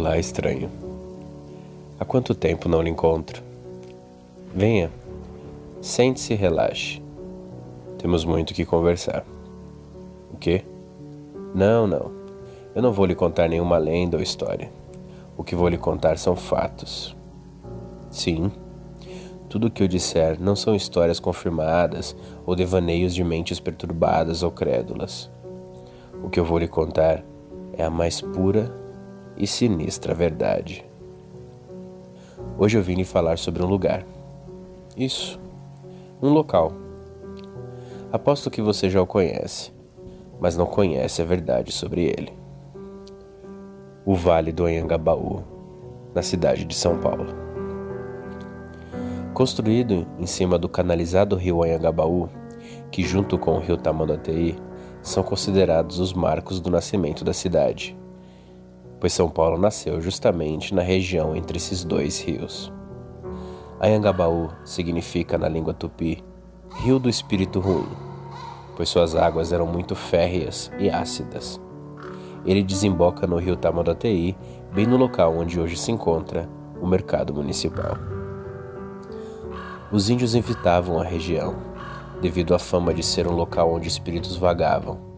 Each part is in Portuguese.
Olá, estranho. Há quanto tempo não lhe encontro? Venha, sente-se e relaxe. Temos muito que conversar. O quê? Não, não. Eu não vou lhe contar nenhuma lenda ou história. O que vou lhe contar são fatos. Sim, tudo o que eu disser não são histórias confirmadas ou devaneios de mentes perturbadas ou crédulas. O que eu vou lhe contar é a mais pura e sinistra verdade. Hoje eu vim lhe falar sobre um lugar. Isso, um local. Aposto que você já o conhece, mas não conhece a verdade sobre ele. O Vale do Anhangabaú, na cidade de São Paulo. Construído em cima do canalizado rio Anhangabaú, que junto com o rio Tamanduateí são considerados os marcos do nascimento da cidade pois São Paulo nasceu justamente na região entre esses dois rios. Anhangabaú significa na língua tupi rio do espírito ruim, pois suas águas eram muito férreas e ácidas. Ele desemboca no rio Tamanduateí, bem no local onde hoje se encontra o mercado municipal. Os índios evitavam a região, devido à fama de ser um local onde espíritos vagavam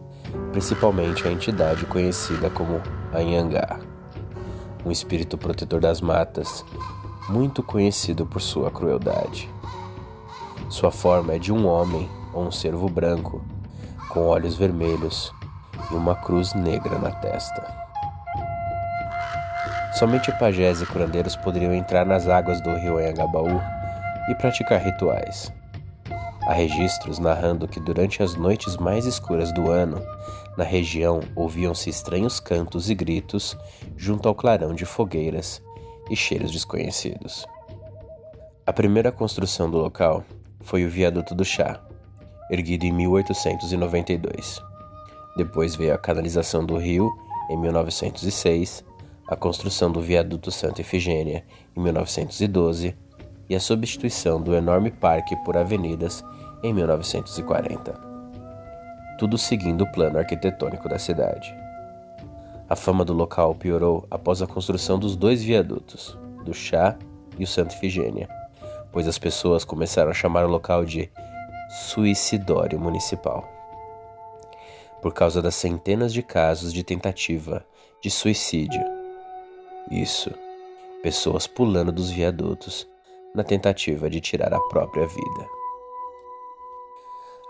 principalmente a entidade conhecida como Anhangá, um espírito protetor das matas, muito conhecido por sua crueldade. Sua forma é de um homem ou um cervo branco, com olhos vermelhos e uma cruz negra na testa. Somente pajés e curandeiros poderiam entrar nas águas do rio Anhangabaú e praticar rituais. Há registros narrando que durante as noites mais escuras do ano, na região ouviam-se estranhos cantos e gritos junto ao clarão de fogueiras e cheiros desconhecidos. A primeira construção do local foi o Viaduto do Chá, erguido em 1892. Depois veio a canalização do rio em 1906, a construção do Viaduto Santa Efigênia em 1912 e a substituição do enorme parque por avenidas em 1940. Tudo seguindo o plano arquitetônico da cidade. A fama do local piorou após a construção dos dois viadutos, do Chá e o Santa Ifigênia, pois as pessoas começaram a chamar o local de suicidório municipal. Por causa das centenas de casos de tentativa de suicídio. Isso, pessoas pulando dos viadutos na tentativa de tirar a própria vida.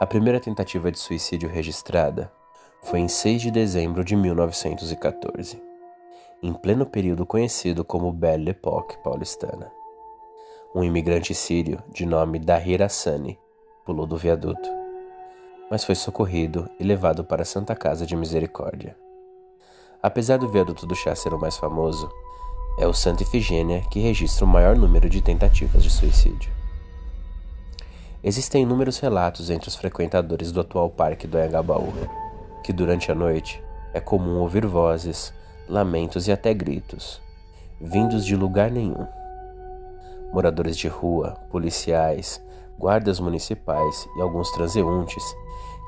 A primeira tentativa de suicídio registrada foi em 6 de dezembro de 1914, em pleno período conhecido como Belle Époque paulistana. Um imigrante sírio de nome Dahir Hassani pulou do viaduto, mas foi socorrido e levado para a Santa Casa de Misericórdia. Apesar do viaduto do chá ser o mais famoso, é o Santa Ifigênia que registra o maior número de tentativas de suicídio. Existem inúmeros relatos entre os frequentadores do atual Parque do Anhangabaú, que durante a noite é comum ouvir vozes, lamentos e até gritos, vindos de lugar nenhum. Moradores de rua, policiais, guardas municipais e alguns transeuntes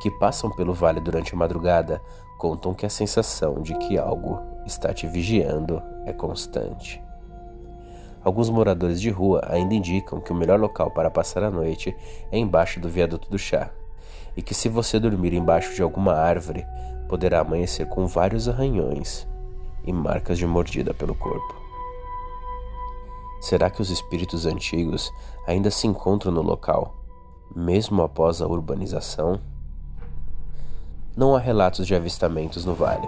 que passam pelo vale durante a madrugada contam que a sensação de que algo está te vigiando é constante. Alguns moradores de rua ainda indicam que o melhor local para passar a noite é embaixo do viaduto do chá, e que se você dormir embaixo de alguma árvore, poderá amanhecer com vários arranhões e marcas de mordida pelo corpo. Será que os espíritos antigos ainda se encontram no local, mesmo após a urbanização? Não há relatos de avistamentos no vale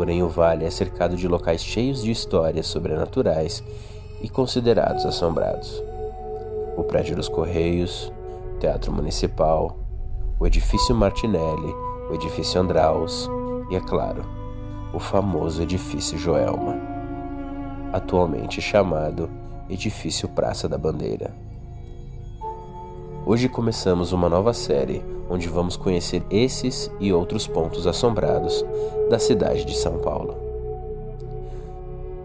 Porém, o vale é cercado de locais cheios de histórias sobrenaturais e considerados assombrados. O prédio dos Correios, o Teatro Municipal, o Edifício Martinelli, o Edifício Andraus e, é claro, o famoso Edifício Joelma, atualmente chamado Edifício Praça da Bandeira. Hoje começamos uma nova série onde vamos conhecer esses e outros pontos assombrados da cidade de São Paulo.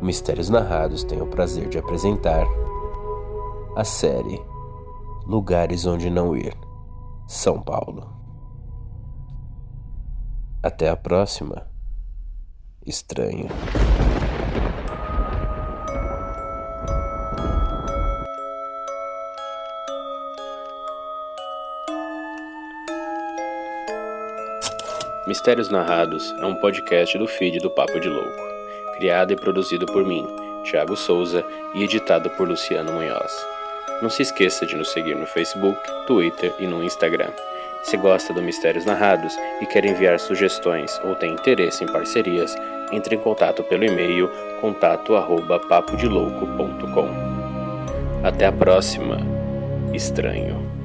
Mistérios Narrados tem o prazer de apresentar a série Lugares Onde Não Ir, São Paulo. Até a próxima, estranho. Mistérios Narrados é um podcast do feed do Papo de Louco, criado e produzido por mim, Thiago Souza, e editado por Luciano Munhoz. Não se esqueça de nos seguir no Facebook, Twitter e no Instagram. Se gosta do Mistérios Narrados e quer enviar sugestões ou tem interesse em parcerias, entre em contato pelo e-mail contato@papodelouco.com. Até a próxima. Estranho.